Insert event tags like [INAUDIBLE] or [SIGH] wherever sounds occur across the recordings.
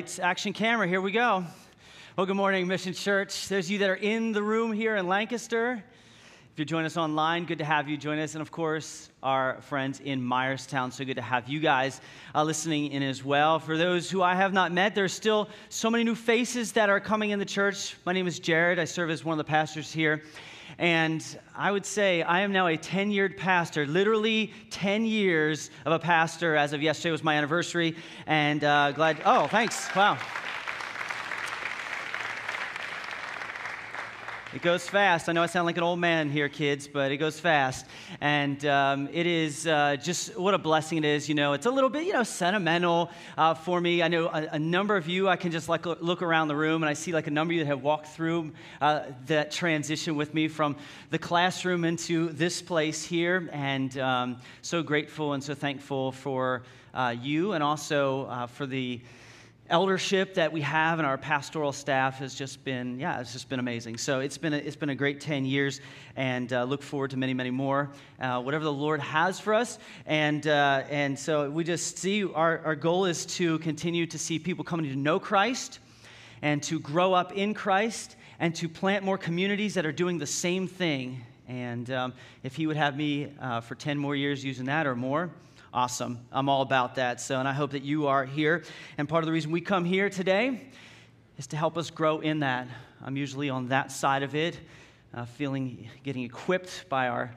Lights, action, camera, here we go. Well, good morning, Mission Church. Of you that are in the room here in Lancaster, if you're joining us online, good to have you join us. And of course, our friends in Myerstown, so good to have you guys uh, listening in as well. For those who I have not met, there's still so many new faces that are coming in the church. My name is Jared, I serve as one of the pastors here. And I would say I am now a 10 year pastor, literally 10 years of a pastor. As of yesterday was my anniversary. And uh, glad, oh, thanks. Wow. It goes fast. I know I sound like an old man here, kids, but it goes fast. And um, it is uh, just what a blessing it is. You know, it's a little bit, you know, sentimental uh, for me. I know a, a, number of you, I can just like look around the room and I see like a number of you that have walked through uh, that transition with me from the classroom into this place here. And um, so grateful and so thankful for uh, you and also uh, for the eldership that we have and our pastoral staff has just been, yeah, it's just been amazing. So it's been a, it's been a great 10 years and uh, look forward to many, many more, uh, whatever the Lord has for us. And, uh, and so we just see our, our goal is to continue to see people coming to know Christ and to grow up in Christ and to plant more communities that are doing the same thing. And um, if He would have me uh, for 10 more years using that or more, Awesome. I'm all about that. So, and I hope that you are here. And part of the reason we come here today is to help us grow in that. I'm usually on that side of it, uh, feeling, getting equipped by our,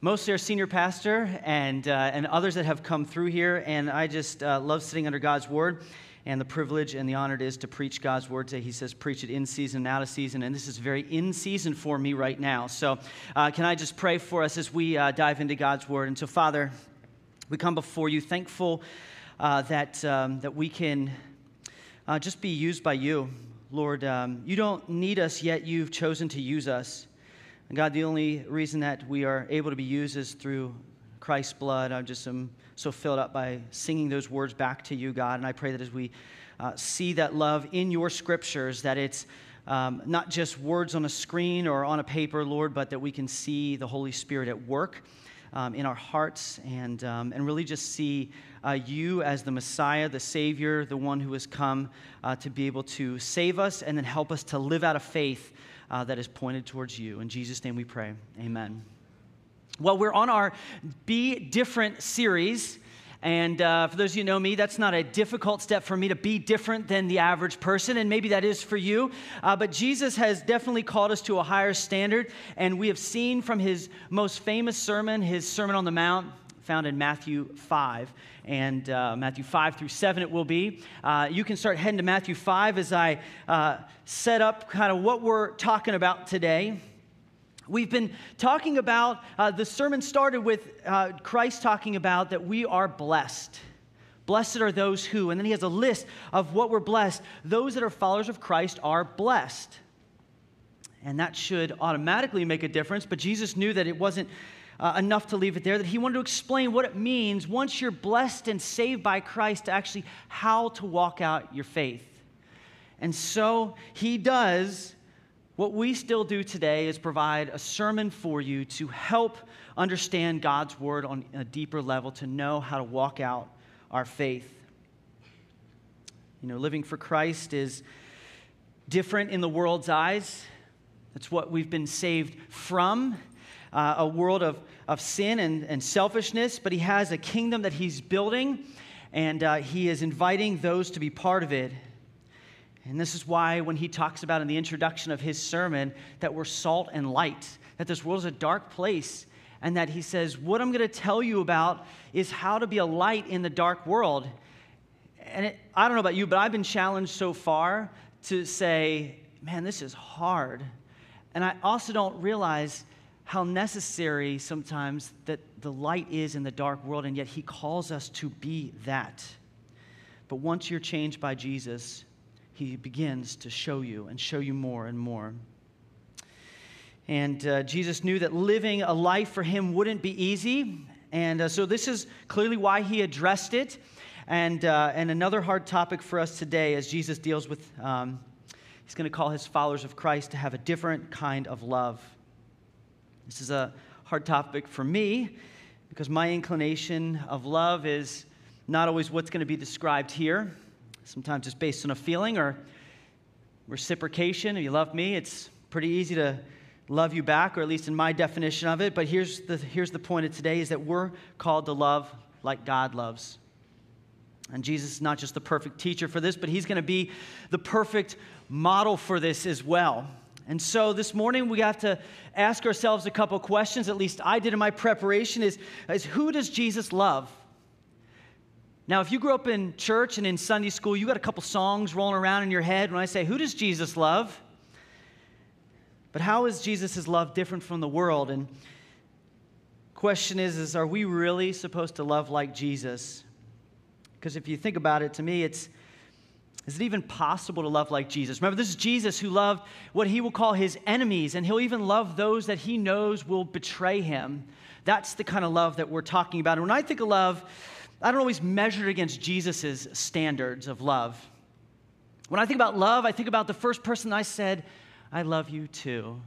mostly our senior pastor and, uh, and others that have come through here. And I just uh, love sitting under God's word and the privilege and the honor it is to preach God's word today. He says, preach it in season and out of season, and this is very in season for me right now. So, uh, can I just pray for us as we uh, dive into God's word? And so, Father, we come before you thankful uh, that, um, that we can uh, just be used by you. Lord, um, you don't need us, yet you've chosen to use us. And God, the only reason that we are able to be used is through Christ's blood. I just am so filled up by singing those words back to you, God. And I pray that as we uh, see that love in your scriptures, that it's um, not just words on a screen or on a paper, Lord, but that we can see the Holy Spirit at work um, in our hearts and, um, and really just see uh, you as the Messiah, the Savior, the one who has come uh, to be able to save us and then help us to live out a faith uh, that is pointed towards you. In Jesus' name we pray. Amen. Well, we're on our Be Different series. And uh, for those of you who know me, that's not a difficult step for me to be different than the average person, and maybe that is for you. Uh, but Jesus has definitely called us to a higher standard, and we have seen from his most famous sermon, his Sermon on the Mount, found in Matthew 5, and uh, Matthew 5 through 7 it will be. Uh, you can start heading to Matthew 5 as I uh, set up kind of what we're talking about today. We've been talking about, uh, the sermon started with uh, Christ talking about that we are blessed. Blessed are those who, and then he has a list of what we're blessed. Those that are followers of Christ are blessed. And that should automatically make a difference, but Jesus knew that it wasn't uh, enough to leave it there, that he wanted to explain what it means once you're blessed and saved by Christ to actually how to walk out your faith. And so he does what we still do today is provide a sermon for you to help understand God's word on a deeper level, to know how to walk out our faith. You know, living for Christ is different in the world's eyes. That's what we've been saved from uh, a world of, of sin and, and selfishness, but He has a kingdom that He's building, and uh, He is inviting those to be part of it. And this is why, when He talks about in the introduction of His sermon that we're salt and light, that this world is a dark place, and that He says, What I'm going to tell you about is how to be a light in the dark world. And it, I don't know about you, but I've been challenged so far to say, man, this is hard. And I also don't realize how necessary sometimes that the light is in the dark world, and yet He calls us to be that. But once you're changed by Jesus, He begins to show you and show you more and more. And uh, Jesus knew that living a life for Him wouldn't be easy. And uh, so, this is clearly why He addressed it. And, uh, and another hard topic for us today as Jesus deals with, um, He's going to call His followers of Christ to have a different kind of love. This is a hard topic for me because my inclination of love is not always what's going to be described here. Sometimes it's based on a feeling or reciprocation. If you love me, it's pretty easy to love you back, or at least in my definition of it. But here's the, here's the point of today is that we're called to love like God loves. And Jesus is not just the perfect teacher for this, but he's going to be the perfect model for this as well. And so this morning we have to ask ourselves a couple questions, at least I did in my preparation, is, is who does Jesus love? Now, if you grew up in church and in Sunday school, you got a couple songs rolling around in your head when I say, Who does Jesus love? But how is Jesus' love different from the world? And question is, is are we really supposed to love like Jesus? Because if you think about it, to me, it's is it even possible to love like Jesus? Remember, this is Jesus who loved what he will call his enemies, and he'll even love those that he knows will betray him. That's the kind of love that we're talking about. And when I think of love, I don't always measure it against Jesus' standards of love. When I think about love, I think about the first person I said, I love you too.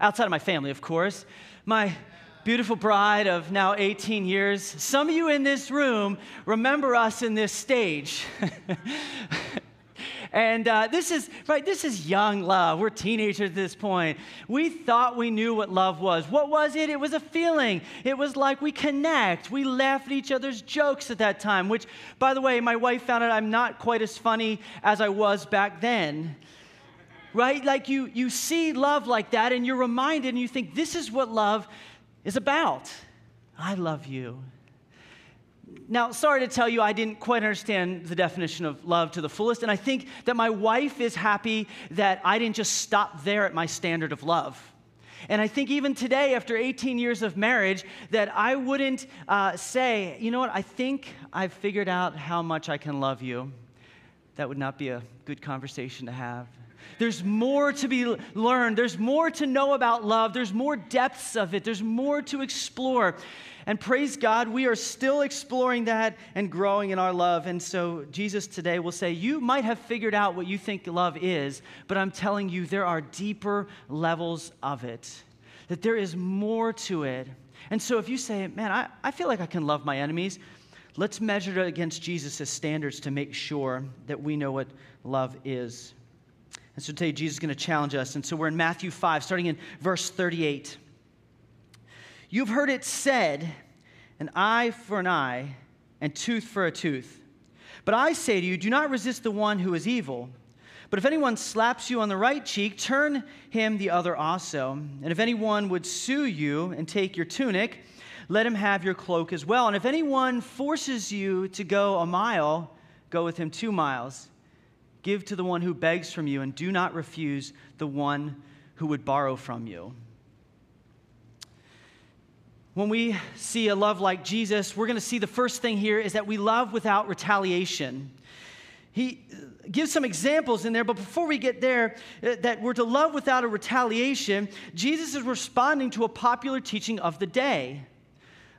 Outside of my family, of course. My beautiful bride of now 18 years. Some of you in this room remember us in this stage. [LAUGHS] And uh, this is, right, this is young love. We're teenagers at this point. We thought we knew what love was. What was it? It was a feeling. It was like we connect. We laugh at each other's jokes at that time, which, by the way, my wife found out I'm not quite as funny as I was back then right? Like you, you see love like that and you're reminded and you think, this is what love is about. I love you. Now, sorry to tell you, I didn't quite understand the definition of love to the fullest, and I think that my wife is happy that I didn't just stop there at my standard of love. And I think even today, after 18 years of marriage, that I wouldn't uh, say, you know what, I think I've figured out how much I can love you. That would not be a good conversation to have. There's more to be learned. There's more to know about love. There's more depths of it. There's more to explore. And praise God, we are still exploring that and growing in our love. And so Jesus today will say, You might have figured out what you think love is, but I'm telling you, there are deeper levels of it, that there is more to it. And so if you say, Man, I, I feel like I can love my enemies, let's measure it against Jesus' standards to make sure that we know what love is. And so today, Jesus is going to challenge us. And so we're in Matthew 5, starting in verse 38. You've heard it said, an eye for an eye and tooth for a tooth. But I say to you, do not resist the one who is evil. But if anyone slaps you on the right cheek, turn him the other also. And if anyone would sue you and take your tunic, let him have your cloak as well. And if anyone forces you to go a mile, go with him two miles. Give to the one who begs from you, and do not refuse the one who would borrow from you. When we see a love like Jesus, we're going to see the first thing here is that we love without retaliation. He gives some examples in there, but before we get there, uh, that we're to love without a retaliation, Jesus is responding to a popular teaching of the day.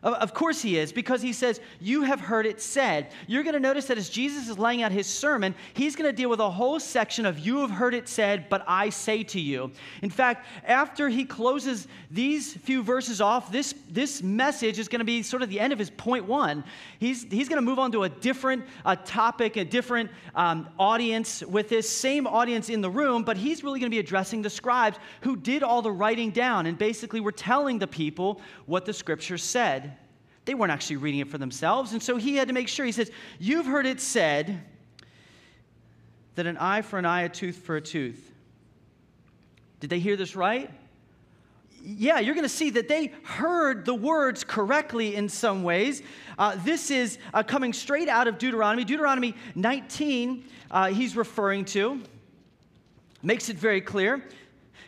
Of course he is, because he says, You have heard it said. You're going to notice that as Jesus is laying out his sermon, he's going to deal with a whole section of, You have heard it said, but I say to you. In fact, after he closes these few verses off, this, this message is going to be sort of the end of his point one. He's, he's going to move on to a different uh, topic, a different um, audience with this same audience in the room, but he's really going to be addressing the scribes who did all the writing down and basically were telling the people what the scriptures said. They weren't actually reading it for themselves. And so he had to make sure. He says, You've heard it said that an eye for an eye, a tooth for a tooth. Did they hear this right? Yeah, you're going to see that they heard the words correctly in some ways. Uh, this is uh, coming straight out of Deuteronomy. Deuteronomy 19, uh, he's referring to, makes it very clear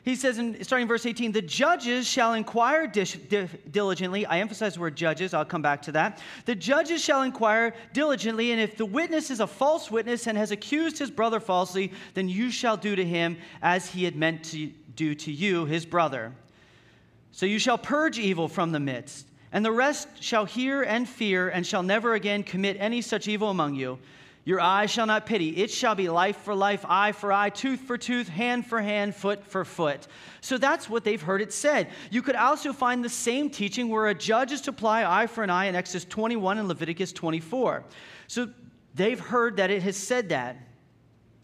he says, in, starting in verse 18, the judges shall inquire diligently. I emphasize the word judges, I'll come back to that. The judges shall inquire diligently, and if the witness is a false witness and has accused his brother falsely, then you shall do to him as he had meant to do to you, his brother. So you shall purge evil from the midst, and the rest shall hear and fear, and shall never again commit any such evil among you. Your eye shall not pity. It shall be life for life, eye for eye, tooth for tooth, hand for hand, foot for foot. So that's what they've heard it said. You could also find the same teaching where a judge is to apply eye for an eye in Exodus 21 and Leviticus 24. So they've heard that it has said that.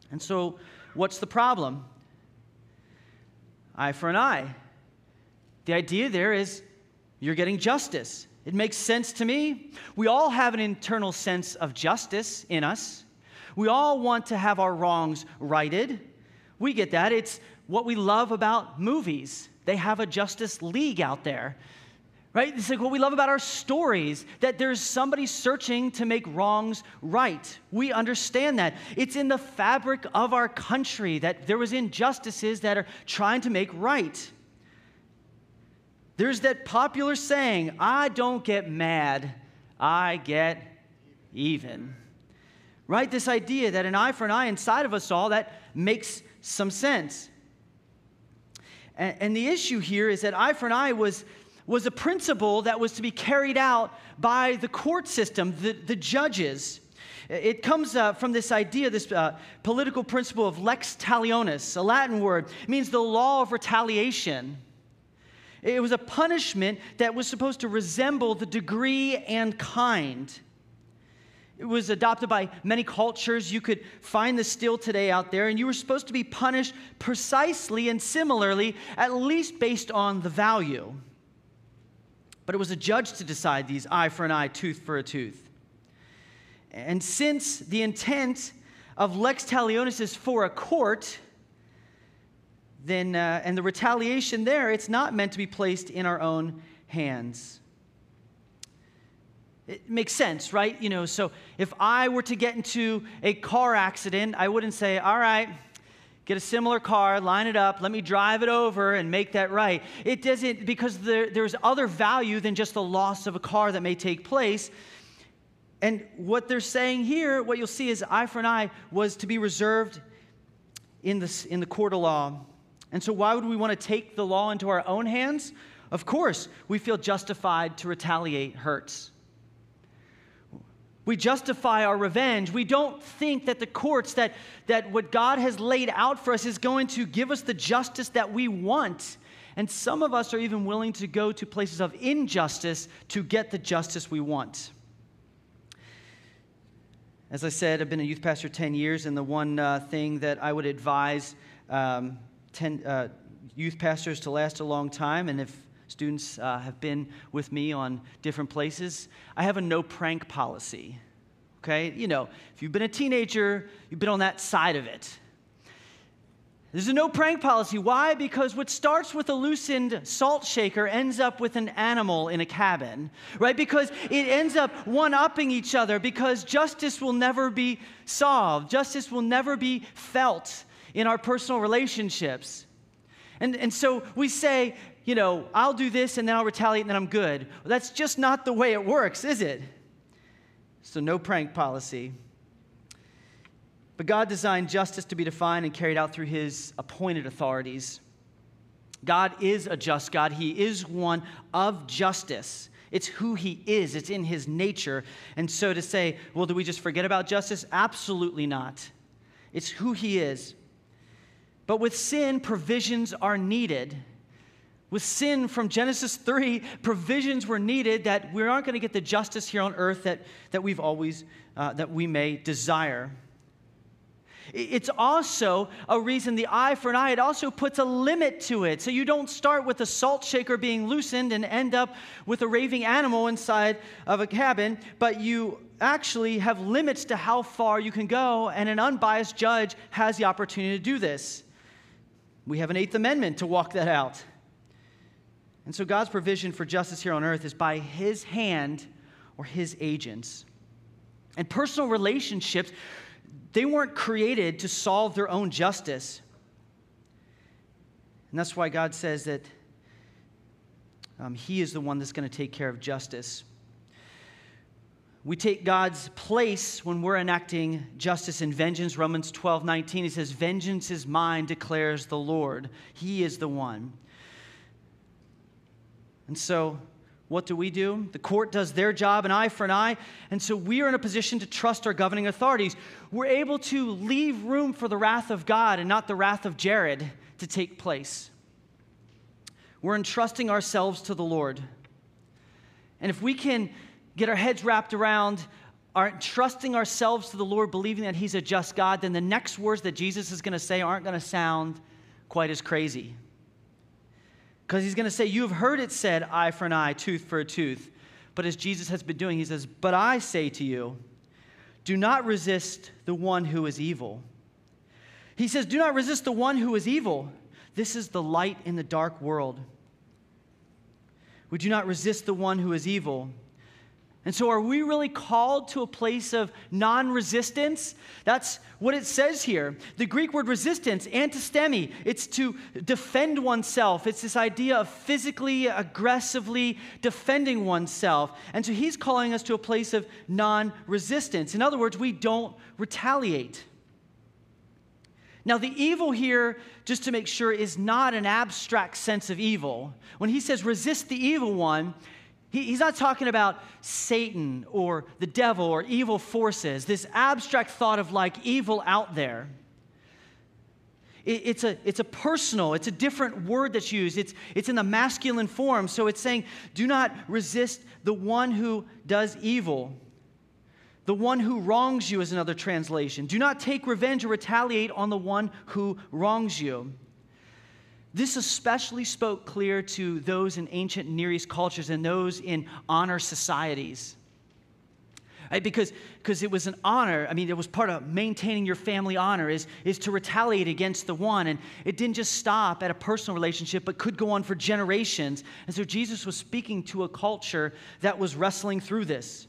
And so what's the problem? Eye for an eye. The idea there is you're getting justice. It makes sense to me. We all have an internal sense of justice in us. We all want to have our wrongs righted. We get that. It's what we love about movies. They have a justice league out there. Right? It's like what we love about our stories that there's somebody searching to make wrongs right. We understand that. It's in the fabric of our country that there was injustices that are trying to make right. There's that popular saying, I don't get mad, I get even. Right? This idea that an eye for an eye inside of us all, that makes some sense. And, and the issue here is that eye for an eye was, was a principle that was to be carried out by the court system, the, the judges. It comes uh, from this idea, this uh, political principle of lex talionis, a Latin word, means the law of retaliation. It was a punishment that was supposed to resemble the degree and kind. It was adopted by many cultures. You could find this still today out there, and you were supposed to be punished precisely and similarly, at least based on the value. But it was a judge to decide these eye for an eye, tooth for a tooth. And since the intent of lex talionis is for a court, then, uh, and the retaliation there, it's not meant to be placed in our own hands. It makes sense, right? You know, so if I were to get into a car accident, I wouldn't say, all right, get a similar car, line it up, let me drive it over and make that right. It doesn't, because there, there's other value than just the loss of a car that may take place. And what they're saying here, what you'll see is eye for an eye was to be reserved in, the in the court of law. And so, why would we want to take the law into our own hands? Of course, we feel justified to retaliate hurts. We justify our revenge. We don't think that the courts, that, that what God has laid out for us is going to give us the justice that we want. And some of us are even willing to go to places of injustice to get the justice we want. As I said, I've been a youth pastor 10 years, and the one uh, thing that I would advise um, ten, uh, youth pastors to last a long time, and if students uh, have been with me on different places, I have a no prank policy. Okay? You know, if you've been a teenager, you've been on that side of it. There's a no prank policy. Why? Because what starts with a loosened salt shaker ends up with an animal in a cabin, right? Because it ends up one upping each other because justice will never be solved, justice will never be felt in our personal relationships. And, and so we say, you know, I'll do this and then I'll retaliate and then I'm good. Well, that's just not the way it works, is it? So, no prank policy. But God designed justice to be defined and carried out through his appointed authorities. God is a just God, He is one of justice. It's who he is, it's in his nature. And so to say, well, do we just forget about justice? Absolutely not. It's who he is. But with sin, provisions are needed. With sin from Genesis 3, provisions were needed that we aren't going to get the justice here on earth that, that we've always, uh, that we may desire. It's also a reason the eye for an eye, it also puts a limit to it. So you don't start with a salt shaker being loosened and end up with a raving animal inside of a cabin, but you actually have limits to how far you can go, and an unbiased judge has the opportunity to do this. We have an Eighth Amendment to walk that out. And so God's provision for justice here on earth is by his hand or his agents. And personal relationships they weren't created to solve their own justice. And that's why God says that um, He is the one that's going to take care of justice. We take God's place when we're enacting justice and vengeance. Romans 12, 19, he says, Vengeance is mine, declares the Lord. He is the one. And so what do we do? The court does their job, an eye for an eye. And so we are in a position to trust our governing authorities. We're able to leave room for the wrath of God and not the wrath of Jared to take place. We're entrusting ourselves to the Lord. And if we can get our heads wrapped around aren't trusting ourselves to the Lord, believing that He's a just God, then the next words that Jesus is going to say aren't going to sound quite as crazy. Because he's going to say, You have heard it said, eye for an eye, tooth for a tooth. But as Jesus has been doing, he says, But I say to you, do not resist the one who is evil. He says, Do not resist the one who is evil. This is the light in the dark world. Would you not resist the one who is evil? And so, are we really called to a place of non resistance? That's what it says here. The Greek word resistance, antistemi, it's to defend oneself. It's this idea of physically, aggressively defending oneself. And so, he's calling us to a place of non resistance. In other words, we don't retaliate. Now, the evil here, just to make sure, is not an abstract sense of evil. When he says resist the evil one, he, he's not talking about Satan or the devil or evil forces, this abstract thought of like evil out there. It, it's, a, it's a personal, it's a different word that's used. It's, it's in the masculine form. So it's saying, do not resist the one who does evil. The one who wrongs you is another translation. Do not take revenge or retaliate on the one who wrongs you. This especially spoke clear to those in ancient Near East cultures and those in honor societies. Right? Because, because it was an honor, I mean, it was part of maintaining your family honor, is, is to retaliate against the one. And it didn't just stop at a personal relationship, but could go on for generations. And so Jesus was speaking to a culture that was wrestling through this.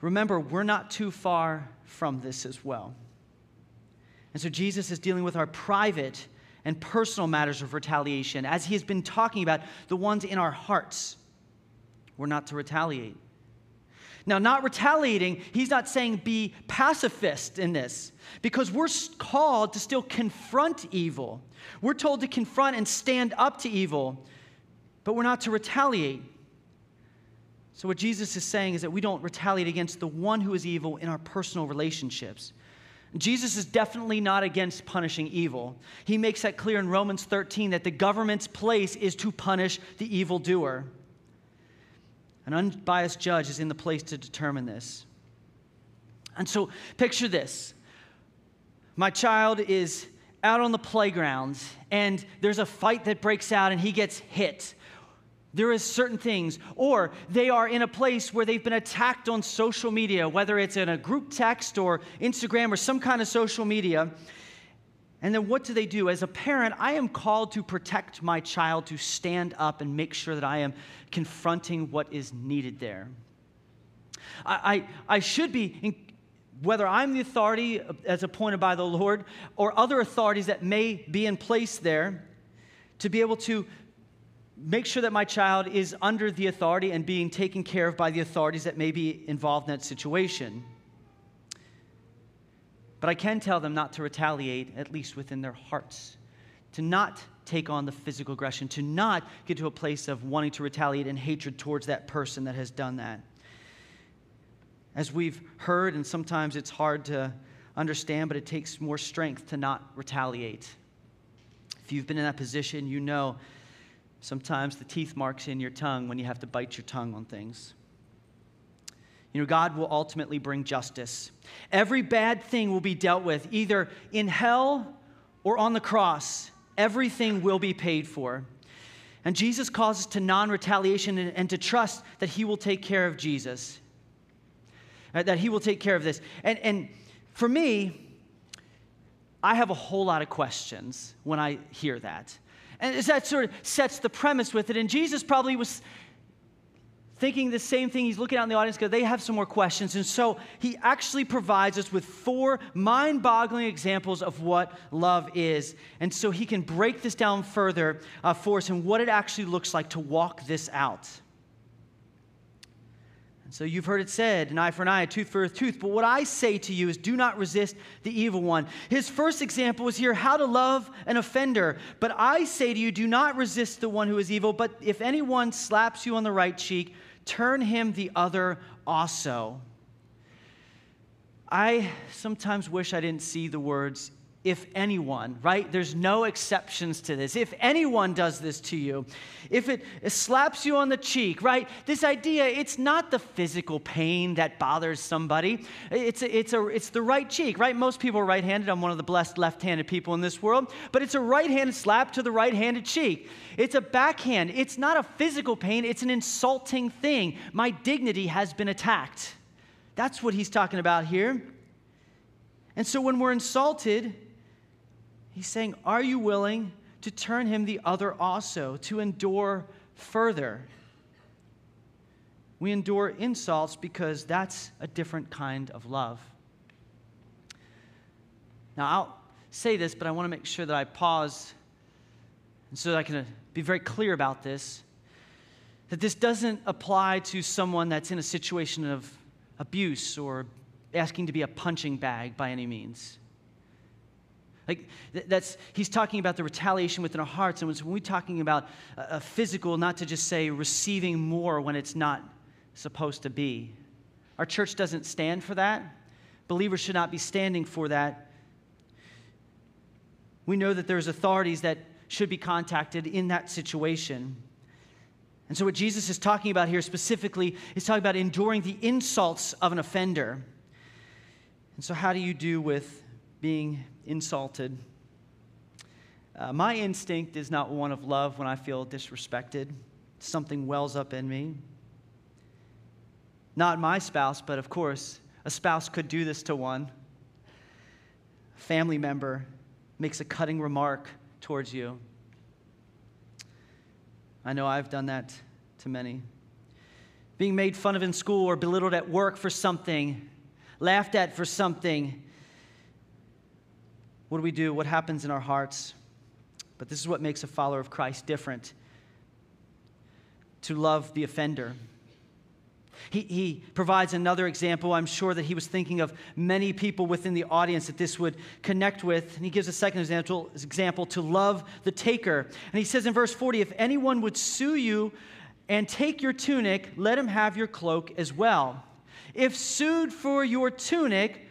Remember, we're not too far from this as well. And so Jesus is dealing with our private and personal matters of retaliation, as he has been talking about the ones in our hearts. We're not to retaliate. Now, not retaliating, he's not saying be pacifist in this, because we're called to still confront evil. We're told to confront and stand up to evil, but we're not to retaliate. So, what Jesus is saying is that we don't retaliate against the one who is evil in our personal relationships. Jesus is definitely not against punishing evil. He makes that clear in Romans 13 that the government's place is to punish the evildoer. An unbiased judge is in the place to determine this. And so, picture this my child is out on the playground, and there's a fight that breaks out, and he gets hit there is certain things or they are in a place where they've been attacked on social media whether it's in a group text or instagram or some kind of social media. And then what do they do? As a parent i am called to protect my child to stand up and make sure that i am confronting what is needed there. I, I, I should be in, whether i'm the authority as appointed by the lord or other authorities that may be in place there to be able to make sure that my child is under the authority and being taken care of by the authorities that may be involved in that situation. But I can tell them not to retaliate, at least within their hearts, to not take on the physical aggression, to not get to a place of wanting to retaliate and hatred towards that person that has done that. As we've heard, and sometimes it's hard to understand, but it takes more strength to not retaliate. If you've been in that position, you know sometimes the teeth marks in your tongue when you have to bite your tongue on things. You know, God will ultimately bring justice. Every bad thing will be dealt with, either in hell or on the cross. Everything will be paid for. And Jesus calls us to non retaliation and, to trust that He will take care of Jesus, uh, that He will take care of this. And, and for me, I have a whole lot of questions when I hear that. And that sort of sets the premise with it. And Jesus probably was thinking the same thing. He's looking out in the audience because they have some more questions. And so he actually provides us with four mind boggling examples of what love is. And so he can break this down further uh, for us and what it actually looks like to walk this out. And so you've heard it said, an eye for an eye, a tooth for a tooth. But what I say to you is do not resist the evil one. His first example is here how to love an offender. But I say to you, do not resist the one who is evil. But if anyone slaps you on the right cheek, turn him the other also. I sometimes wish I didn't see the words if anyone, right? There's no exceptions to this. If anyone does this to you, if it slaps you on the cheek, right? This idea, it's not the physical pain that bothers somebody. It's, a, it's, a, it's the right cheek, right? Most people are right handed. I'm one of the blessed left handed people in this world, but it's a right handed slap to the right handed cheek. It's a backhand. It's not a physical pain, it's an insulting thing. My dignity has been attacked. That's what he's talking about here. And so when we're insulted, He's saying, Are you willing to turn him the other also, to endure further? We endure insults because that's a different kind of love. Now, I'll say this, but I want to make sure that I pause so that I can uh, be very clear about this that this doesn't apply to someone that's in a situation of abuse or asking to be a punching bag by any means. Like that's he's talking about the retaliation within our hearts, and when we're talking about a, physical, not to just say receiving more when it's not supposed to be. Our church doesn't stand for that. Believers should not be standing for that. We know that there's authorities that should be contacted in that situation. And so, what Jesus is talking about here specifically is talking about enduring the insults of an offender. And so, how do you do with being insulted. Uh, my instinct is not one of love when I feel disrespected. Something wells up in me. Not my spouse, but of course, a spouse could do this to one. A family member makes a cutting remark towards you. I know I've done that to many. Being made fun of in school or belittled at work for something, laughed at for something, what do we do? What happens in our hearts? But this is what makes a follower of Christ different to love the offender. He, he provides another example. I'm sure that he was thinking of many people within the audience that this would connect with. And he gives a second example, example to love the taker. And he says in verse 40 if anyone would sue you and take your tunic, let him have your cloak as well. If sued for your tunic,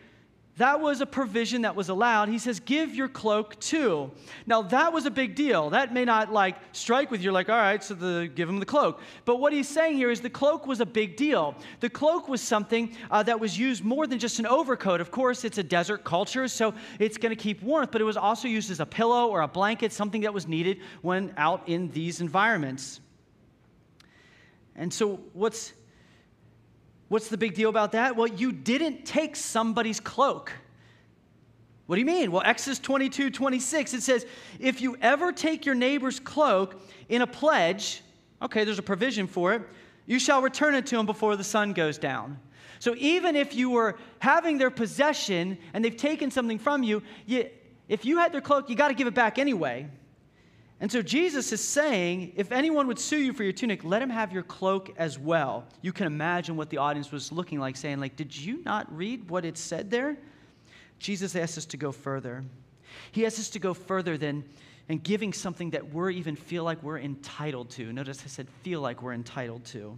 that was a provision that was allowed. He says, give your cloak too. Now, that was a big deal. That may not like strike with you, like, all right, so the, give him the cloak. But what he's saying here is the cloak was a big deal. The cloak was something uh, that was used more than just an overcoat. Of course, it's a desert culture, so it's going to keep warmth, but it was also used as a pillow or a blanket, something that was needed when out in these environments. And so, what's What's the big deal about that? Well, you didn't take somebody's cloak. What do you mean? Well, Exodus 22 26, it says, if you ever take your neighbor's cloak in a pledge, okay, there's a provision for it, you shall return it to him before the sun goes down. So even if you were having their possession and they've taken something from you, you if you had their cloak, you got to give it back anyway. And so Jesus is saying, if anyone would sue you for your tunic, let him have your cloak as well. You can imagine what the audience was looking like, saying, like, did you not read what it said there? Jesus asks us to go further. He asks us to go further than and giving something that we're even feel like we're entitled to. Notice I said feel like we're entitled to.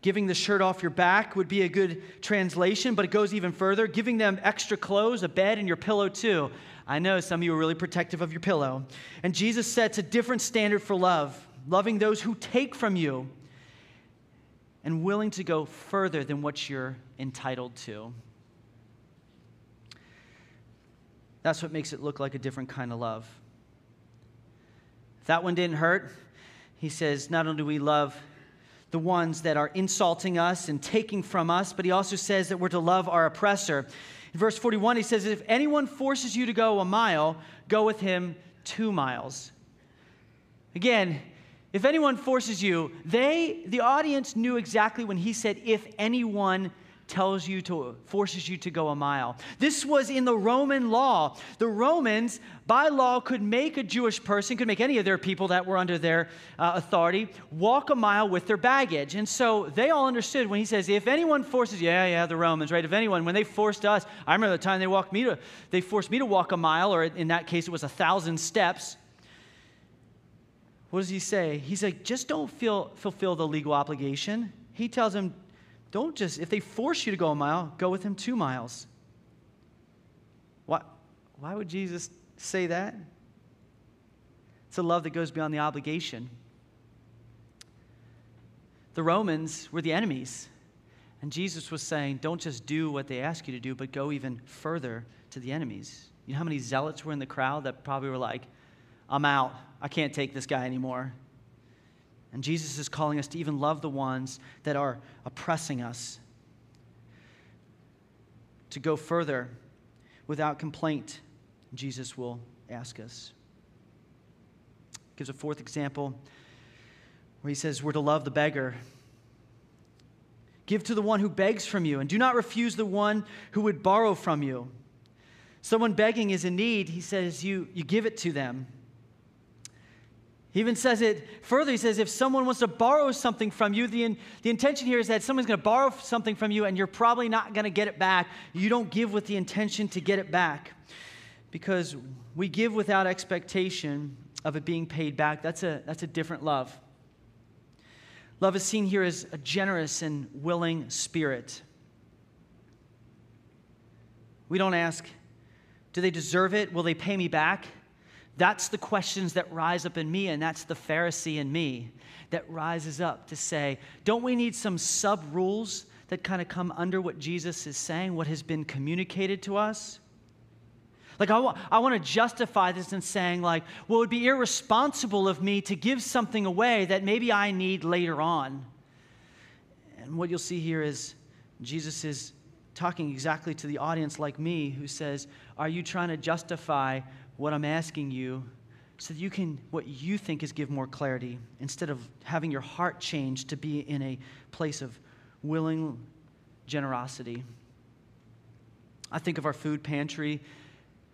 Giving the shirt off your back would be a good translation, but it goes even further. Giving them extra clothes, a bed, and your pillow, too. I know some of you are really protective of your pillow. And Jesus sets a different standard for love, loving those who take from you and willing to go further than what you're entitled to. That's what makes it look like a different kind of love. If that one didn't hurt, he says, not only do we love the ones that are insulting us and taking from us, but he also says that we're to love our oppressor. In verse 41, he says, If anyone forces you to go a mile, go with him two miles. Again, if anyone forces you, they, the audience, knew exactly when he said, if anyone tells you to forces you to go a mile. This was in the Roman law. The Romans by law could make a Jewish person, could make any of their people that were under their uh, authority walk a mile with their baggage. And so they all understood when he says if anyone forces yeah, yeah, the Romans, right? If anyone when they forced us, I remember the time they walked me to they forced me to walk a mile or in that case it was a 1000 steps. What does he say? He's like, just don't feel, fulfill the legal obligation. He tells him, don't just, if they force you to go a mile, go with them two miles. Why, why would Jesus say that? It's a love that goes beyond the obligation. The Romans were the enemies. And Jesus was saying, don't just do what they ask you to do, but go even further to the enemies. You know how many zealots were in the crowd that probably were like, I'm out. I can't take this guy anymore. And Jesus is calling us to even love the ones that are oppressing us, to go further without complaint. Jesus will ask us. Gives a fourth example where he says, We're to love the beggar. Give to the one who begs from you, and do not refuse the one who would borrow from you. Someone begging is in need, he says, you, you give it to them. He even says it further. He says, if someone wants to borrow something from you, the, in, the intention here is that someone's going to borrow something from you and you're probably not going to get it back. You don't give with the intention to get it back because we give without expectation of it being paid back. That's a, that's a different love. Love is seen here as a generous and willing spirit. We don't ask, do they deserve it? Will they pay me back? That's the questions that rise up in me, and that's the Pharisee in me that rises up to say, don't we need some sub rules that kind of come under what Jesus is saying, what has been communicated to us? Like, I, I want to justify this in saying, like, well, it would be irresponsible of me to give something away that maybe I need later on. And what you'll see here is Jesus is talking exactly to the audience like me who says, Are you trying to justify what I'm asking you so that you can, what you think is give more clarity, instead of having your heart change to be in a place of willing generosity. I think of our food pantry.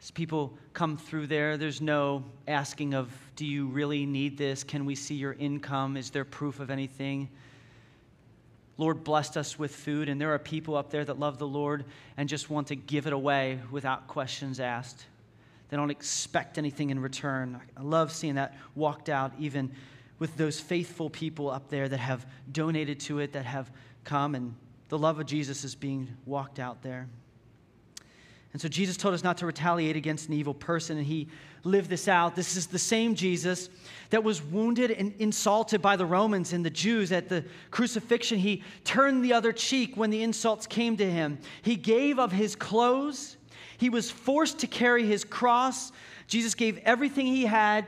As people come through there, there's no asking of, do you really need this? Can we see your income? Is there proof of anything? Lord blessed us with food, and there are people up there that love the Lord and just want to give it away without questions asked. They don't expect anything in return. I love seeing that walked out even with those faithful people up there that have donated to it, that have come, and the love of Jesus is being walked out there. And so Jesus told us not to retaliate against an evil person, and he lived this out. This is the same Jesus that was wounded and insulted by the Romans and the Jews at the crucifixion. He turned the other cheek when the insults came to him. He gave of his clothes he was forced to carry his cross. Jesus gave everything he had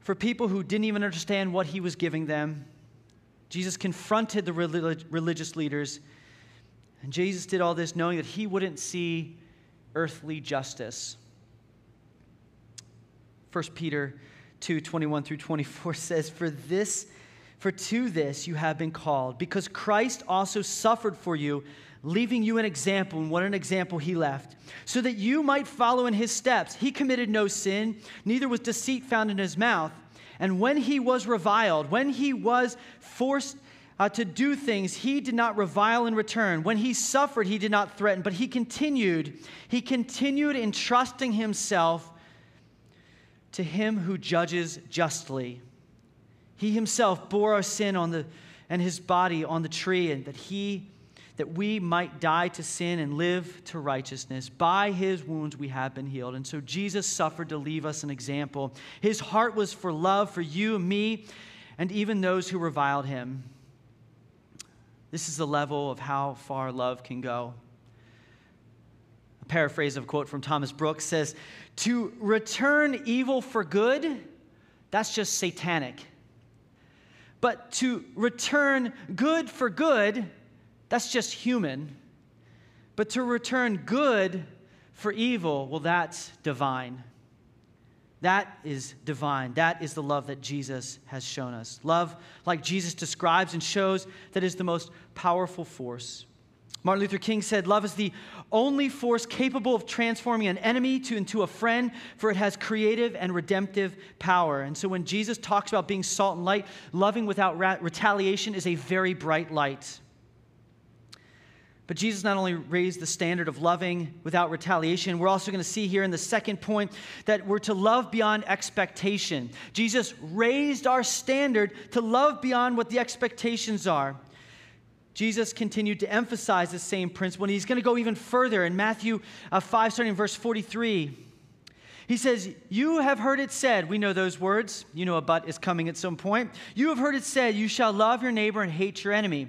for people who didn't even understand what he was giving them. Jesus confronted the religious leaders. And Jesus did all this knowing that he wouldn't see earthly justice. 1 Peter 2 21 through 24 [LAUGHS] says, For this, for to this you have been called, because Christ also suffered for you leaving you an example, and what an example he left, so that you might follow in his steps. He committed no sin, neither was deceit found in his mouth. And when he was reviled, when he was forced uh, to do things, he did not revile in return. When he suffered, he did not threaten, but he continued. He continued entrusting himself to him who judges justly. He himself bore our sin on the, and his body on the tree, and that he that we might die to sin and live to righteousness. By his wounds we have been healed. And so Jesus suffered to leave us an example. His heart was for love for you and me, and even those who reviled him. This is the level of how far love can go. A paraphrase of a quote from Thomas Brooks says, To return evil for good, that's just satanic. But to return good for good, that's just human. But to return good for evil, well, that's divine. That is divine. That is the love that Jesus has shown us. Love, like Jesus describes and shows, that is the most powerful force. Martin Luther King said, Love is the only force capable of transforming an enemy to, into a friend, for it has creative and redemptive power. And so when Jesus talks about being salt and light, loving without retaliation is a very bright light. But Jesus not only raised the standard of loving without retaliation, we're also going to see here in the second point that we're to love beyond expectation. Jesus raised our standard to love beyond what the expectations are. Jesus continued to emphasize the same principle, and he's going to go even further in Matthew uh, 5, starting in verse 43. He says, You have heard it said, we know those words. You know a but is coming at some point. You have heard it said, You shall love your neighbor and hate your enemy.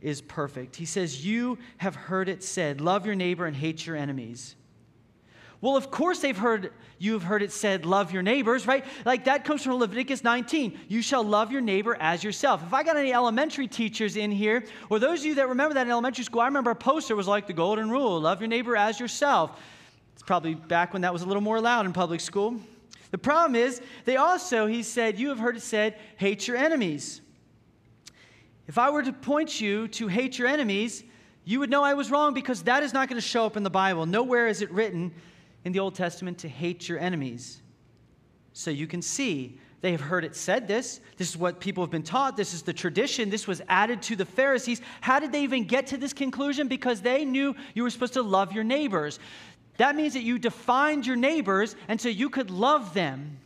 is perfect. He says, You have heard it said, love your neighbor and hate your enemies. Well, of course they've heard you have heard it said, love your neighbors, right? Like that comes from Leviticus 19. You shall love your neighbor as yourself. If I got any elementary teachers in here, or those of you that remember that in elementary school, I remember a poster was like the golden rule, love your neighbor as yourself. It's probably back when that was a little more allowed in public school. The problem is, they also, he said, you have heard it said, hate your enemies. If I were to point you to hate your enemies, you would know I was wrong because that is not going to show up in the Bible. Nowhere is it written in the Old Testament to hate your enemies. So you can see they have heard it said this. This is what people have been taught. This is the tradition. This was added to the Pharisees. How did they even get to this conclusion? Because they knew you were supposed to love your neighbors. That means that you defined your neighbors and so you could love them.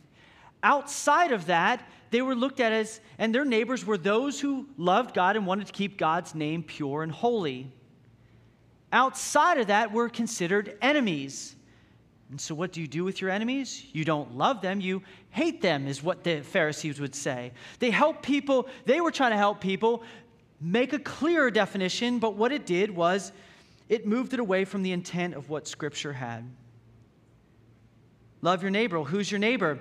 Outside of that, they were looked at as, and their neighbors were those who loved God and wanted to keep God's name pure and holy. Outside of that, were considered enemies. And so, what do you do with your enemies? You don't love them, you hate them, is what the Pharisees would say. They help people, they were trying to help people make a clearer definition, but what it did was it moved it away from the intent of what Scripture had. Love your neighbor. Who's your neighbor?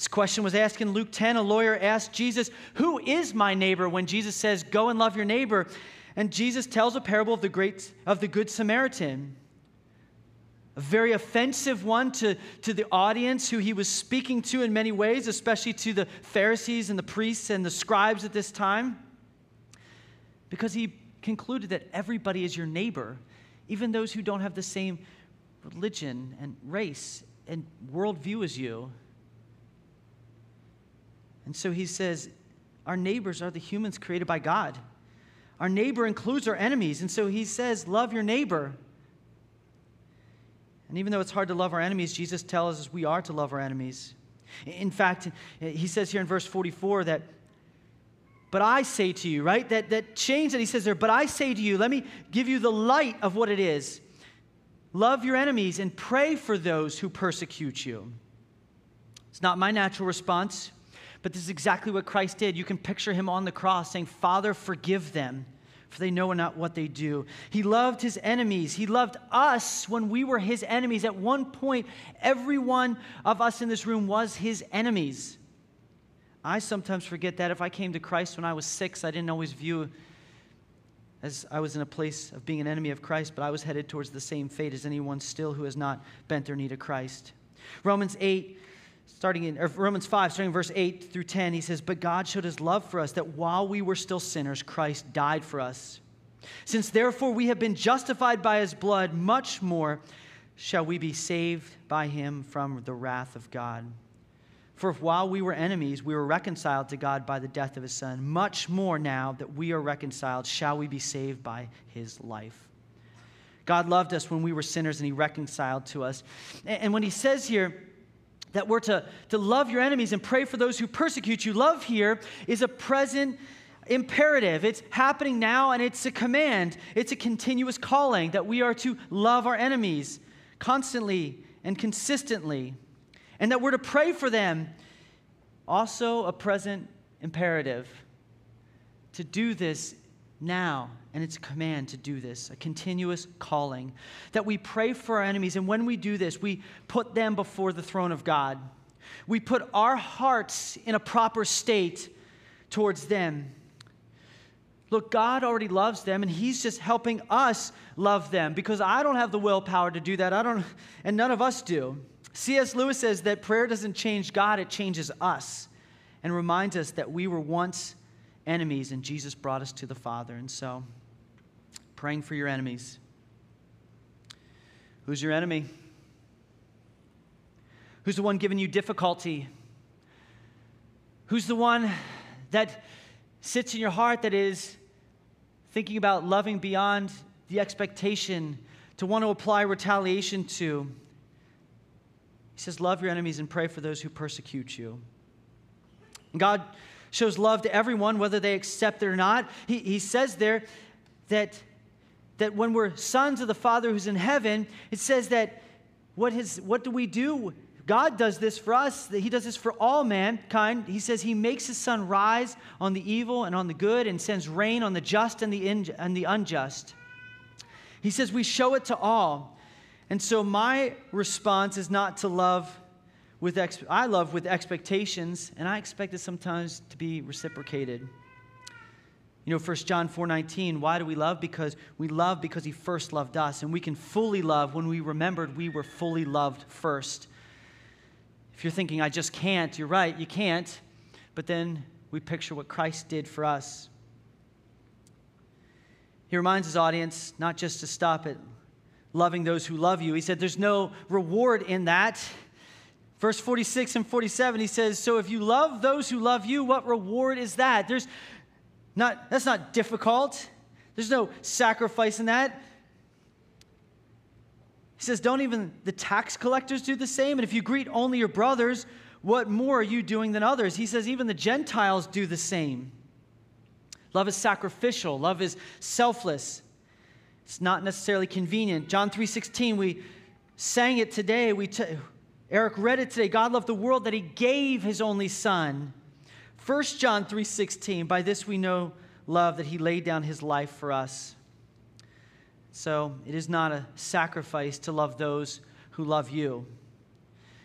This question was asked in Luke 10. A lawyer asked Jesus, Who is my neighbor? when Jesus says, Go and love your neighbor. And Jesus tells a parable of the, great, of the Good Samaritan. A very offensive one to, to the audience who he was speaking to in many ways, especially to the Pharisees and the priests and the scribes at this time. Because he concluded that everybody is your neighbor, even those who don't have the same religion and race and worldview as you. And so he says, Our neighbors are the humans created by God. Our neighbor includes our enemies. And so he says, Love your neighbor. And even though it's hard to love our enemies, Jesus tells us we are to love our enemies. In fact, he says here in verse 44 that, but I say to you, right? That, that change that he says there, but I say to you, let me give you the light of what it is. Love your enemies and pray for those who persecute you. It's not my natural response. But this is exactly what Christ did. You can picture him on the cross saying, Father, forgive them, for they know not what they do. He loved his enemies. He loved us when we were his enemies. At one point, every one of us in this room was his enemies. I sometimes forget that if I came to Christ when I was six, I didn't always view as I was in a place of being an enemy of Christ, but I was headed towards the same fate as anyone still who has not bent their knee to Christ. Romans 8 starting in Romans 5, starting in verse 8 through 10, he says, But God showed his love for us that while we were still sinners, Christ died for us. Since therefore we have been justified by his blood, much more shall we be saved by him from the wrath of God. For if while we were enemies, we were reconciled to God by the death of his Son, much more now that we are reconciled, shall we be saved by his life. God loved us when we were sinners and he reconciled to us. And when he says here, that we're to, to love your enemies and pray for those who persecute you. Love here is a present imperative. It's happening now and it's a command. It's a continuous calling that we are to love our enemies constantly and consistently, and that we're to pray for them. Also, a present imperative to do this now. And it's a command to do this, a continuous calling. That we pray for our enemies, and when we do this, we put them before the throne of God. We put our hearts in a proper state towards them. Look, God already loves them, and He's just helping us love them because I don't have the willpower to do that. I don't, and none of us do. C.S. Lewis says that prayer doesn't change God, it changes us and reminds us that we were once enemies, and Jesus brought us to the Father. And so, praying for your enemies. Who's your enemy? Who's the one giving you difficulty? Who's the one that sits in your heart that is thinking about loving beyond the expectation to want to apply retaliation to? He says, Love your enemies and pray for those who persecute you. And God shows love to everyone, whether they accept it or not. He, he says there that, that when we're sons of the Father who's in heaven, it says that what, his, what do we do? God does this for us, that He does this for all mankind. He says He makes His sun rise on the evil and on the good and sends rain on the just and the, in, and the unjust. He says we show it to all. And so my response is not to love with ex- I love with expectations, and I expect it sometimes to be reciprocated. You know, 1 John 4:19, why do we love? Because we love because he first loved us, and we can fully love when we remembered we were fully loved first. If you're thinking I just can't, you're right, you can't. But then we picture what Christ did for us. He reminds his audience not just to stop at loving those who love you. He said there's no reward in that. Verse 46 and 47, he says, So if you love those who love you, what reward is that? There's not, that's not difficult. There's no sacrifice in that. He says, Don't even the tax collectors do the same? And if you greet only your brothers, what more are you doing than others? He says, Even the Gentiles do the same. Love is sacrificial, love is selfless. It's not necessarily convenient. John 3:16, we sang it today. We t- Eric read it today. God loved the world that he gave his only son. 1 John 3:16, by this we know love that he laid down his life for us. So, it is not a sacrifice to love those who love you.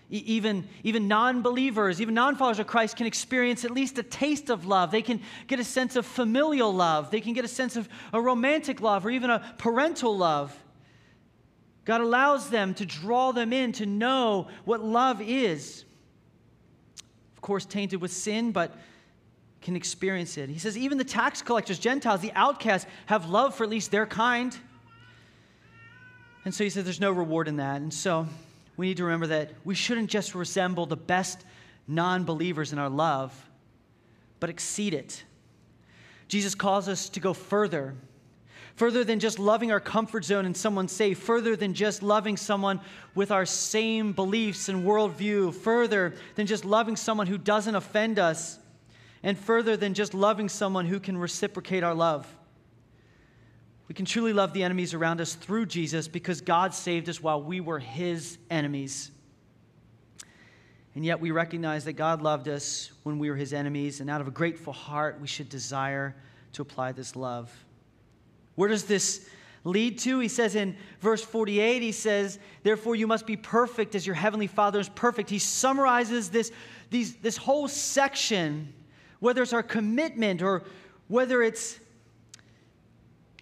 even, even non believers, even non followers of Christ can experience at least a taste of love. They can get a sense of familial love. They can get a sense of a romantic love or even a parental love. God allows them to draw them in to know what love is. Of course, tainted with sin, but can experience it. He says, even the tax collectors, Gentiles, the outcasts, have love for at least their kind. And so he says there's no reward in that. And so we need to remember that we shouldn't just resemble the best non believers in our love, but exceed it. Jesus calls us to go further further than just loving our comfort zone and someone safe, further than just loving someone with our same beliefs and worldview, further than just loving someone who doesn't offend us, and further than just loving someone who can reciprocate our love. We can truly love the enemies around us through Jesus because God saved us while we were his enemies. And yet we recognize that God loved us when we were his enemies, and out of a grateful heart, we should desire to apply this love. Where does this lead to? He says in verse 48, he says, Therefore you must be perfect as your heavenly Father is perfect. He summarizes this, these, this whole section, whether it's our commitment or whether it's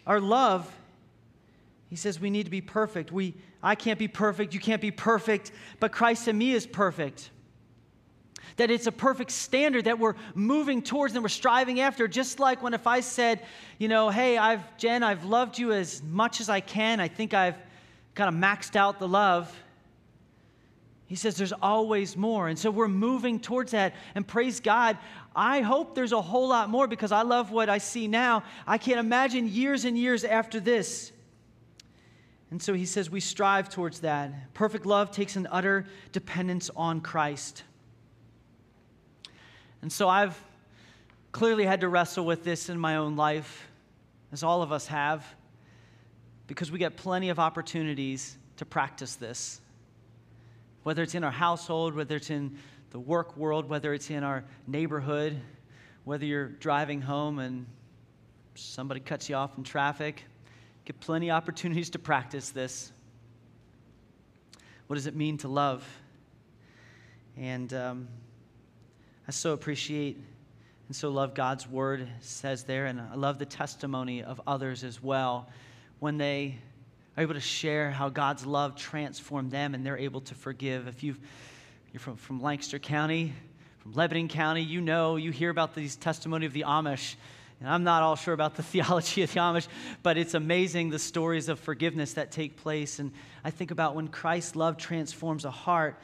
our love. He says we need to be perfect. We, I can't be perfect, you can't be perfect, but Christ in me is perfect. that it's a perfect standard that we're moving towards and we're striving after. Just like when if I said, you know, hey, I've Jen, I've loved you as much as I can. I think I've kind of maxed out the love. He says there's always more. And so we're moving towards that. And praise God, I hope there's a whole lot more because I love what I see now. I can't imagine years and years after this. And so he says we strive towards that. Perfect love takes an utter dependence on Christ. And so I've clearly had to wrestle with this in my own life, as all of us have, because we get plenty of opportunities to practice this. Whether it's in our household, whether it's in the work world, whether it's in our neighborhood, whether you're driving home and somebody cuts you off in traffic, get plenty of opportunities to practice this. What does it mean to love? And um, I so appreciate and so love God's word says there, and I love the testimony of others as well when they are able to share how God's love transformed them and they're able to forgive. If you you're from, from Lancaster County, from Lebanon County, you know, you hear about these testimony of the Amish. And I'm not all sure about the [LAUGHS] theology of the Amish, but it's amazing the stories of forgiveness that take place. And I think about when Christ's love transforms a heart,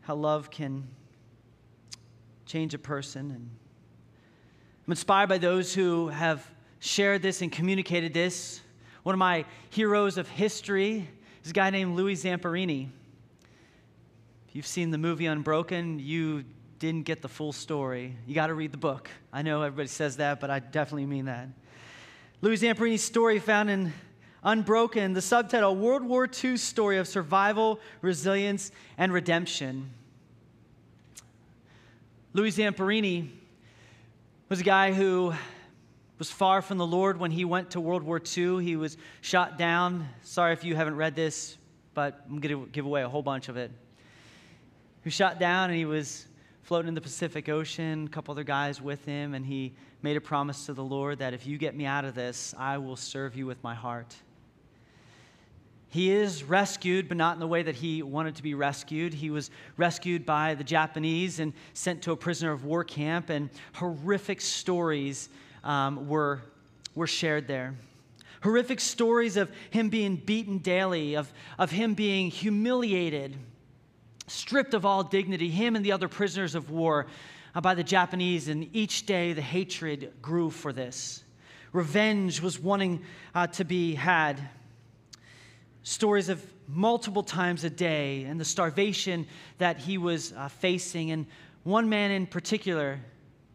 how love can change a person. And I'm inspired by those who have shared this and communicated this. One of my heroes of history is a guy named Louis Zamperini. If you've seen the movie Unbroken, you didn't get the full story. You got to read the book. I know everybody says that, but I definitely mean that. Louis Zamperini's story found in Unbroken, the subtitle World War II Story of Survival, Resilience, and Redemption. Louis Zamperini was a guy who was far from the Lord when he went to World War II. He was shot down. Sorry if you haven't read this, but I'm going to give away a whole bunch of it. He was shot down and he was floating in the Pacific Ocean, a couple other guys with him, and he made a promise to the Lord that if you get me out of this, I will serve you with my heart. He is rescued, but not in the way that he wanted to be rescued. He was rescued by the Japanese and sent to a prisoner of war camp, and horrific stories um, were, were shared there. Horrific stories of him being beaten daily, of, of him being humiliated, stripped of all dignity, him and the other prisoners of war uh, by the Japanese, and each day the hatred grew for this. Revenge was wanting uh, to be had stories of multiple times a day and the starvation that he was uh, facing. And one man in particular,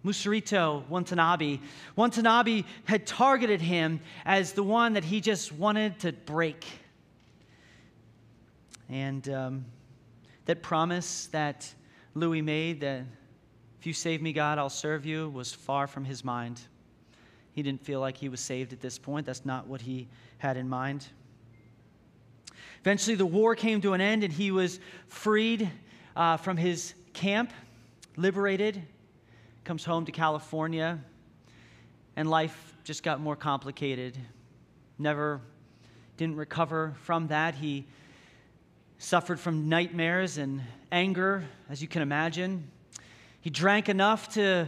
Masaruto Watanabe, Watanabe had targeted him as the one that he just wanted to break. And um, that promise that Louis made that if you save me, God, I'll serve you was far from his mind. He didn't feel like he was saved at this point. That's not what he had in mind. Eventually, the war came to an end and he was freed uh, from his camp, liberated, comes home to California, and life just got more complicated. Never didn't recover from that. He suffered from nightmares and anger, as you can imagine. He drank enough to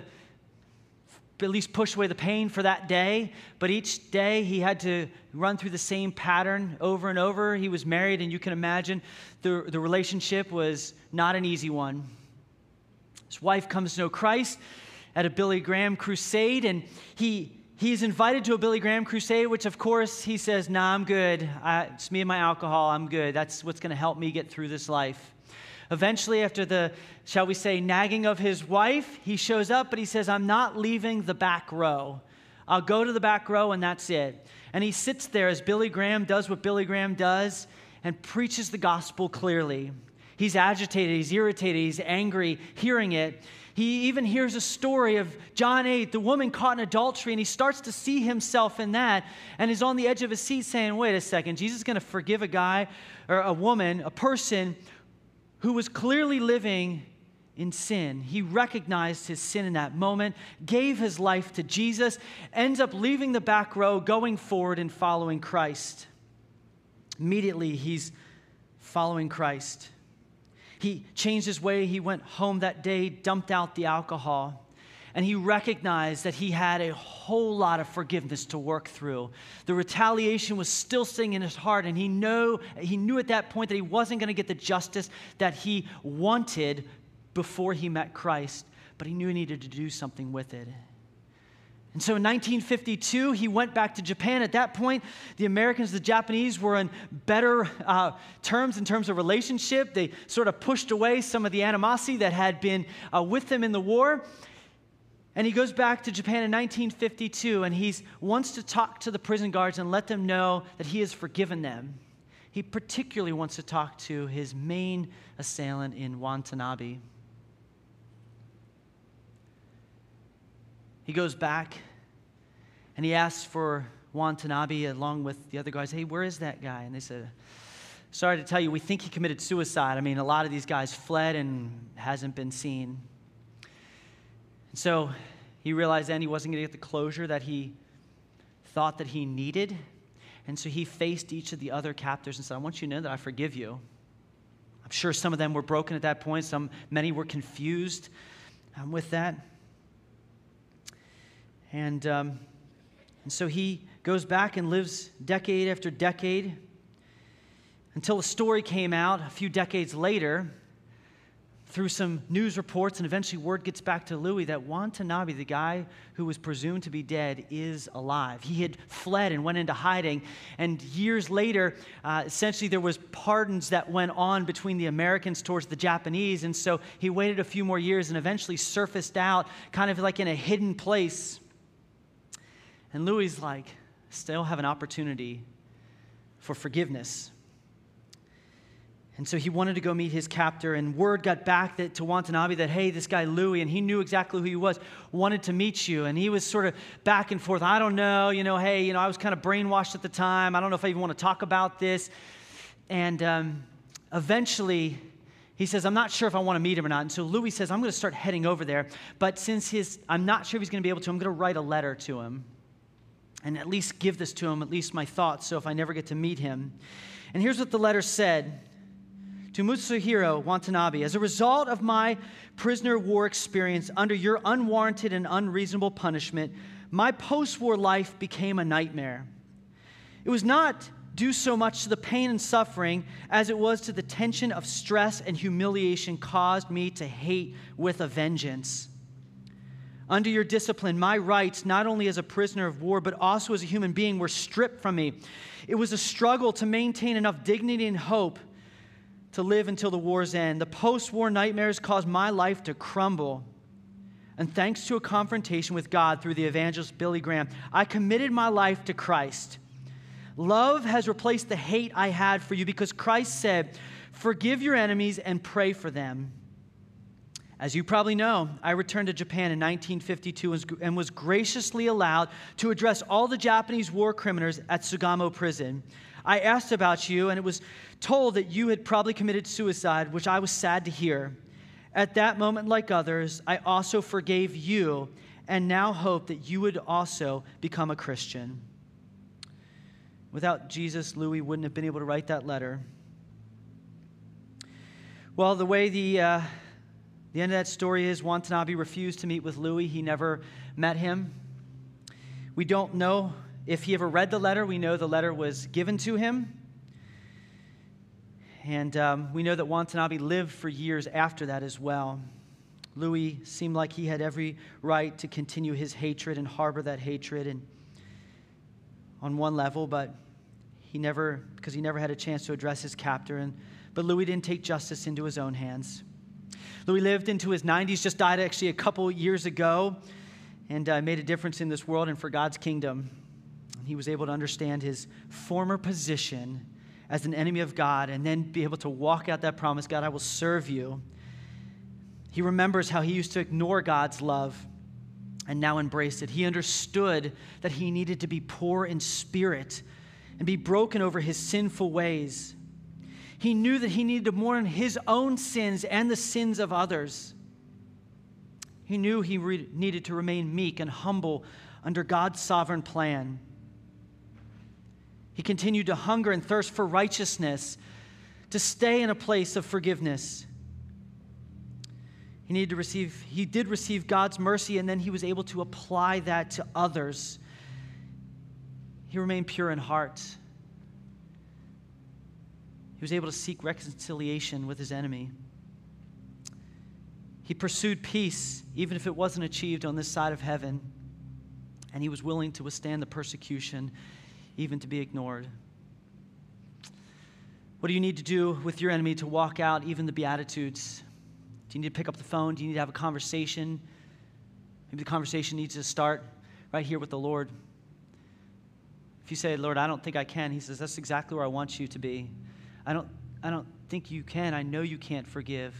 at least push away the pain for that day. But each day he had to run through the same pattern over and over. He was married, and you can imagine the, the relationship was not an easy one. His wife comes to know Christ at a Billy Graham crusade, and he he's invited to a Billy Graham crusade, which of course he says, Nah, I'm good. I, it's me and my alcohol. I'm good. That's what's going to help me get through this life. Eventually, after the, shall we say, nagging of his wife, he shows up, but he says, I'm not leaving the back row. I'll go to the back row, and that's it. And he sits there as Billy Graham does what Billy Graham does and preaches the gospel clearly. He's agitated, he's irritated, he's angry hearing it. He even hears a story of John 8, the woman caught in adultery, and he starts to see himself in that and is on the edge of his seat saying, Wait a second, Jesus is going to forgive a guy or a woman, a person who was clearly living in sin. He recognized his sin in that moment, gave his life to Jesus, ends up leaving the back row, going forward and following Christ. Immediately, he's following Christ. He changed his way. He went home that day, dumped out the alcohol and he recognized that he had a whole lot of forgiveness to work through. The retaliation was still sitting in his heart, and he knew, he knew at that point that he wasn't going to get the justice that he wanted before he met Christ, but he knew he needed to do something with it. And so in 1952, he went back to Japan. At that point, the Americans, the Japanese were in better uh, terms in terms of relationship. They sort of pushed away some of the animosity that had been uh, with them in the war. And he goes back to Japan in 1952 and he wants to talk to the prison guards and let them know that he has forgiven them. He particularly wants to talk to his main assailant in Watanabe. He goes back and he asks for Watanabe along with the other guys. Hey, where is that guy? And they said, Sorry to tell you, we think he committed suicide. I mean, a lot of these guys fled and hasn't been seen. And so he realized then he wasn't going to get the closure that he thought that he needed. And so he faced each of the other captors and said, I want you to know that I forgive you. I'm sure some of them were broken at that point. Some, many were confused um, with that. And, um, and so he goes back and lives decade after decade until a story came out a few decades later through some news reports, and eventually word gets back to Louis that Watanabe, the guy who was presumed to be dead, is alive. He had fled and went into hiding. And years later, uh, essentially, there was pardons that went on between the Americans towards the Japanese. And so he waited a few more years and eventually surfaced out, kind of like in a hidden place. And Louis like, still have an opportunity for forgiveness. And so he wanted to go meet his captor, and word got back that, to Watanabe that, hey, this guy Louis, and he knew exactly who he was, wanted to meet you. And he was sort of back and forth. I don't know, you know, hey, you know, I was kind of brainwashed at the time. I don't know if I even want to talk about this. And um, eventually, he says, I'm not sure if I want to meet him or not. And so Louis says, I'm going to start heading over there. But since his, I'm not sure if he's going to be able to, I'm going to write a letter to him and at least give this to him, at least my thoughts, so if I never get to meet him. And here's what the letter said to Mutsuhiro Watanabe, as a result of my prisoner war experience under your unwarranted and unreasonable punishment, my post war life became a nightmare. It was not due so much to the pain and suffering as it was to the tension of stress and humiliation caused me to hate with a vengeance. Under your discipline, my rights, not only as a prisoner of war, but also as a human being, were stripped from me. It was a struggle to maintain enough dignity and hope to live until the war's end. The post war nightmares caused my life to crumble. And thanks to a confrontation with God through the evangelist Billy Graham, I committed my life to Christ. Love has replaced the hate I had for you because Christ said, Forgive your enemies and pray for them. As you probably know, I returned to Japan in 1952 and was graciously allowed to address all the Japanese war criminals at Sugamo prison. I asked about you, and it was told that you had probably committed suicide, which I was sad to hear. At that moment, like others, I also forgave you and now hope that you would also become a Christian. Without Jesus, Louis wouldn't have been able to write that letter. Well, the way the, uh, the end of that story is Watanabe refused to meet with Louis. He never met him. We don't know if he ever read the letter, we know the letter was given to him. And um, we know that Watanabe lived for years after that as well. Louis seemed like he had every right to continue his hatred and harbor that hatred and on one level, but he never, because he never had a chance to address his captor. And, but Louis didn't take justice into his own hands. Louis lived into his 90s, just died actually a couple years ago, and uh, made a difference in this world and for God's kingdom he was able to understand his former position as an enemy of God and then be able to walk out that promise God, I will serve you. He remembers how he used to ignore God's love and now embrace it. He understood that he needed to be poor in spirit and be broken over his sinful ways. He knew that he needed to mourn his own sins and the sins of others. He knew he re- needed to remain meek and humble under God's sovereign plan. He continued to hunger and thirst for righteousness, to stay in a place of forgiveness. He needed to receive, he did receive God's mercy, and then he was able to apply that to others. He remained pure in heart. He was able to seek reconciliation with his enemy. He pursued peace, even if it wasn't achieved on this side of heaven. And he was willing to withstand the persecution, even to be ignored. What do you need to do with your enemy to walk out even the Beatitudes? Do you need to pick up the phone? Do you need to have a conversation? Maybe the conversation needs to start right here with the Lord. If you say, Lord, I don't think I can, He says, That's exactly where I want you to be. I don't, I don't think you can. I know you can't forgive.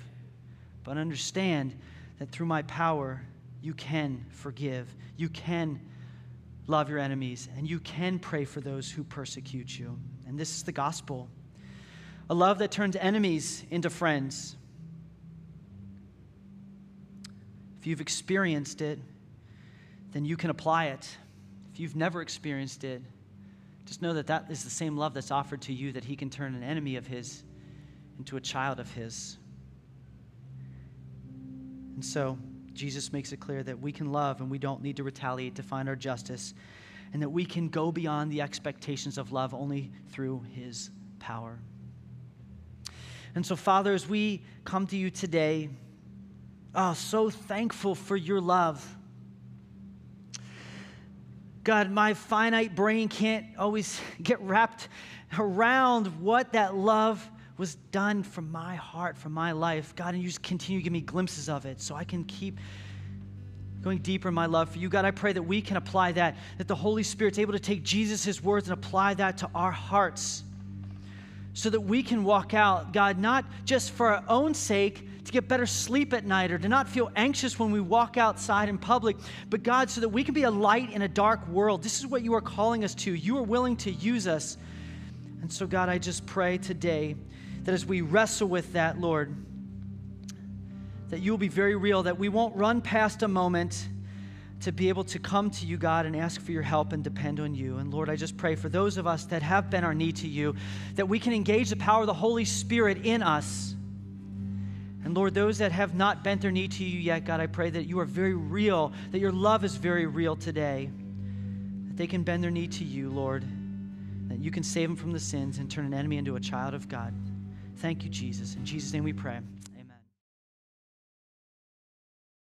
But understand that through my power, you can forgive. You can love your enemies, and you can pray for those who persecute you. And this is the gospel a love that turns enemies into friends. If you've experienced it, then you can apply it. If you've never experienced it, just know that that is the same love that's offered to you, that He can turn an enemy of His into a child of His. And so, Jesus makes it clear that we can love and we don't need to retaliate to find our justice, and that we can go beyond the expectations of love only through His power. And so, Father, as we come to you today, oh, so thankful for your love. God, my finite brain can't always [LAUGHS] get wrapped around what that love was done from my heart, from my life. God, and you just continue to give me glimpses of it so I can keep going deeper in my love for you. God, I pray that we can apply that, that the Holy Spirit's able to take Jesus' words and apply that to our hearts so that we can walk out, God, not just for our own sake, to get better sleep at night or to not feel anxious when we walk outside in public, but God, so that we can be a light in a dark world. This is what you are calling us to. You are willing to use us. And so, God, I just pray today that as we wrestle with that, Lord, that you will be very real, that we won't run past a moment to be able to come to you, God, and ask for your help and depend on you. And Lord, I just pray for those of us that have been our need to you, that we can engage the power of the Holy Spirit in us and Lord, those that have not bent their knee to you yet, God, I pray that you are very real, that your love is very real today, that they can bend their knee to you, Lord, that you can save them from the sins and turn an enemy into a child of God. Thank you, Jesus. In Jesus' name we pray.